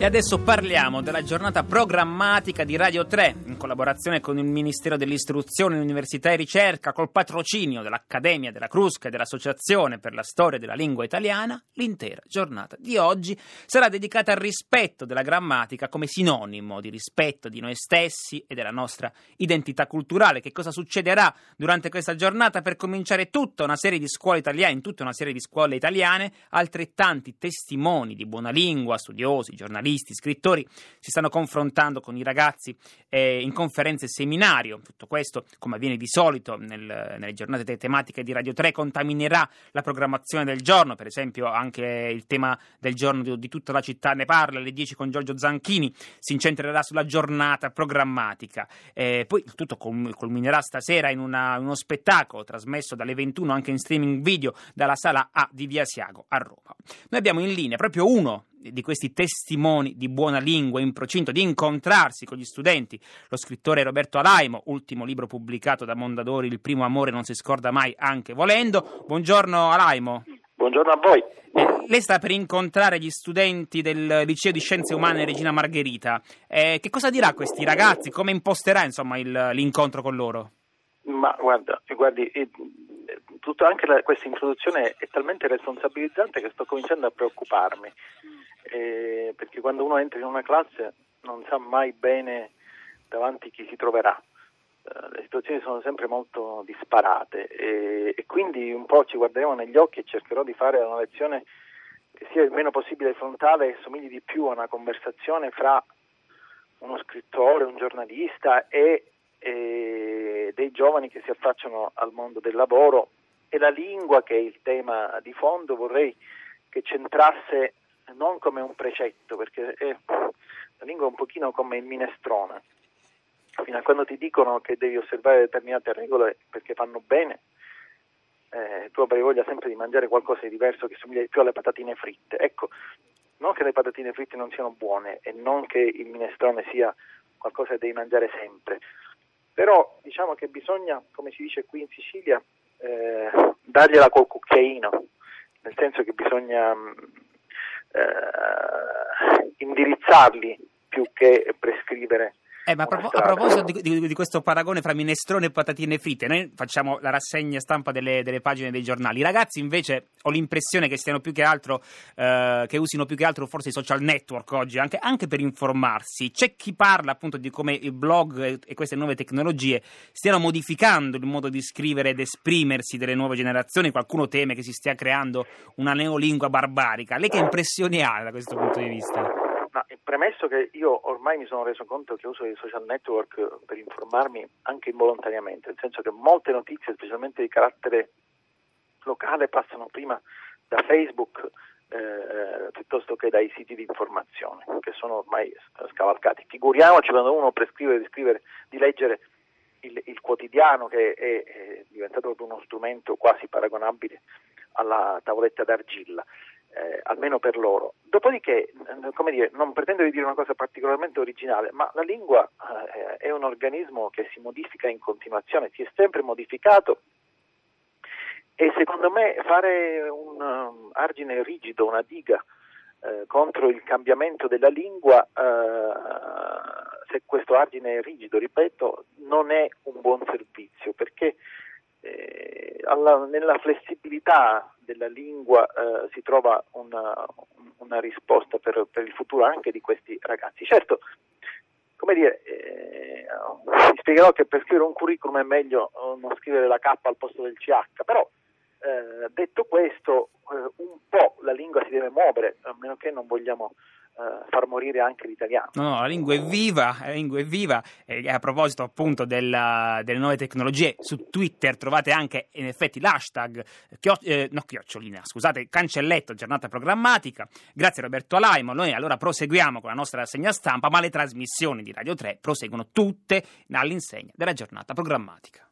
E adesso parliamo della giornata programmatica di Radio 3, in collaborazione con il Ministero dell'Istruzione, Università e Ricerca, col patrocinio dell'Accademia della Crusca e dell'Associazione per la Storia della Lingua Italiana. L'intera giornata di oggi sarà dedicata al rispetto della grammatica come sinonimo di rispetto di noi stessi e della nostra identità culturale. Che cosa succederà durante questa giornata? Per cominciare tutta una serie di scuole italiane, in tutta una serie di scuole italiane, altrettanti testimoni di buona lingua, studiosi, giornalisti, giornalisti, scrittori si stanno confrontando con i ragazzi eh, in conferenze e seminario. Tutto questo, come avviene di solito nel, nelle giornate tematiche di Radio 3, contaminerà la programmazione del giorno. Per esempio, anche il tema del giorno di, di tutta la città ne parla alle 10 con Giorgio Zanchini. Si incentrerà sulla giornata programmatica. Eh, poi tutto culminerà stasera in, una, uno spettacolo trasmesso dalle 21 anche in streaming video dalla sala A di Via Siago a Roma. Noi abbiamo in linea proprio uno di questi testimoni di buona lingua in procinto di incontrarsi con gli studenti, lo scrittore Roberto Alaimo, ultimo libro pubblicato da Mondadori, Il primo amore non si scorda mai anche volendo. Buongiorno Alaimo. Buongiorno a voi. Eh, lei sta per incontrare gli studenti del liceo di scienze umane Regina Margherita. Eh, che cosa dirà a questi ragazzi? Come imposterà insomma, il, l'incontro con loro? Ma guarda, guardi, tutta anche la, questa introduzione è talmente responsabilizzante che sto cominciando a preoccuparmi eh, perché quando uno entra in una classe non sa mai bene davanti chi si troverà. Eh, le situazioni sono sempre molto disparate e, e, quindi un po' ci guarderemo negli occhi e cercherò di fare una lezione che sia il meno possibile frontale e somigli di più a una conversazione fra uno scrittore, un giornalista e, e dei giovani che si affacciano al mondo del lavoro e la lingua che è il tema di fondo vorrei che centrasse non come un precetto, perché è, la lingua è un pochino come il minestrone. Fino a quando ti dicono che devi osservare determinate regole perché fanno bene, eh, tu avrai voglia sempre di mangiare qualcosa di diverso che somiglia più alle patatine fritte. Ecco, non che le patatine fritte non siano buone e non che il minestrone sia qualcosa che devi mangiare sempre, però diciamo che bisogna, come si dice qui in Sicilia, eh, dargliela col cucchiaino, nel senso che bisogna eh, indirizzarli più che prescrivere eh, ma a, a proposito di, di, di, questo paragone fra minestrone e patatine fritte, noi facciamo la rassegna stampa delle, delle pagine dei giornali. I ragazzi invece ho l'impressione che stiano più che altro, eh, che usino più che altro forse i social network oggi, anche, anche, per informarsi. C'è chi parla appunto di come il blog e, e queste nuove tecnologie stiano modificando il modo di scrivere ed esprimersi delle nuove generazioni. Qualcuno teme che si stia creando una neolingua barbarica. Lei che impressioni ha da questo punto di vista? Premesso che io ormai mi sono reso conto che uso i social network per informarmi anche involontariamente, nel senso che molte notizie, specialmente di carattere locale, passano prima da Facebook eh, piuttosto che dai siti di informazione, che sono ormai scavalcati. Figuriamoci quando uno prescrive di, scrivere, di leggere il, il quotidiano, che è, è diventato uno strumento quasi paragonabile alla tavoletta d'argilla eh, almeno per loro. Dopodiché, come dire, non pretendo di dire una cosa particolarmente originale, ma la lingua eh, è un organismo che si modifica in continuazione, si è sempre modificato e secondo me fare un um, argine rigido, una diga eh, contro il cambiamento della lingua, eh, se questo argine è rigido, ripeto, non è un buon servizio perché eh, alla, nella flessibilità della lingua eh, si trova una, una risposta per, per, il futuro anche di questi ragazzi. Certo, come dire, eh, vi spiegherò che per scrivere un curriculum è meglio eh, non scrivere la K al posto del CH, però eh, detto questo, eh, un po' la lingua si deve muovere, a meno che non vogliamo far morire anche l'italiano. No, no, la lingua è viva, la lingua è viva. E a proposito appunto della, delle nuove tecnologie, su Twitter trovate anche in effetti l'hashtag, chio, eh, no chiocciolina, scusate, cancelletto giornata programmatica. Grazie Roberto Alaimo. Noi allora proseguiamo con la nostra rassegna stampa, ma le trasmissioni di Radio 3 proseguono tutte all'insegna della giornata programmatica.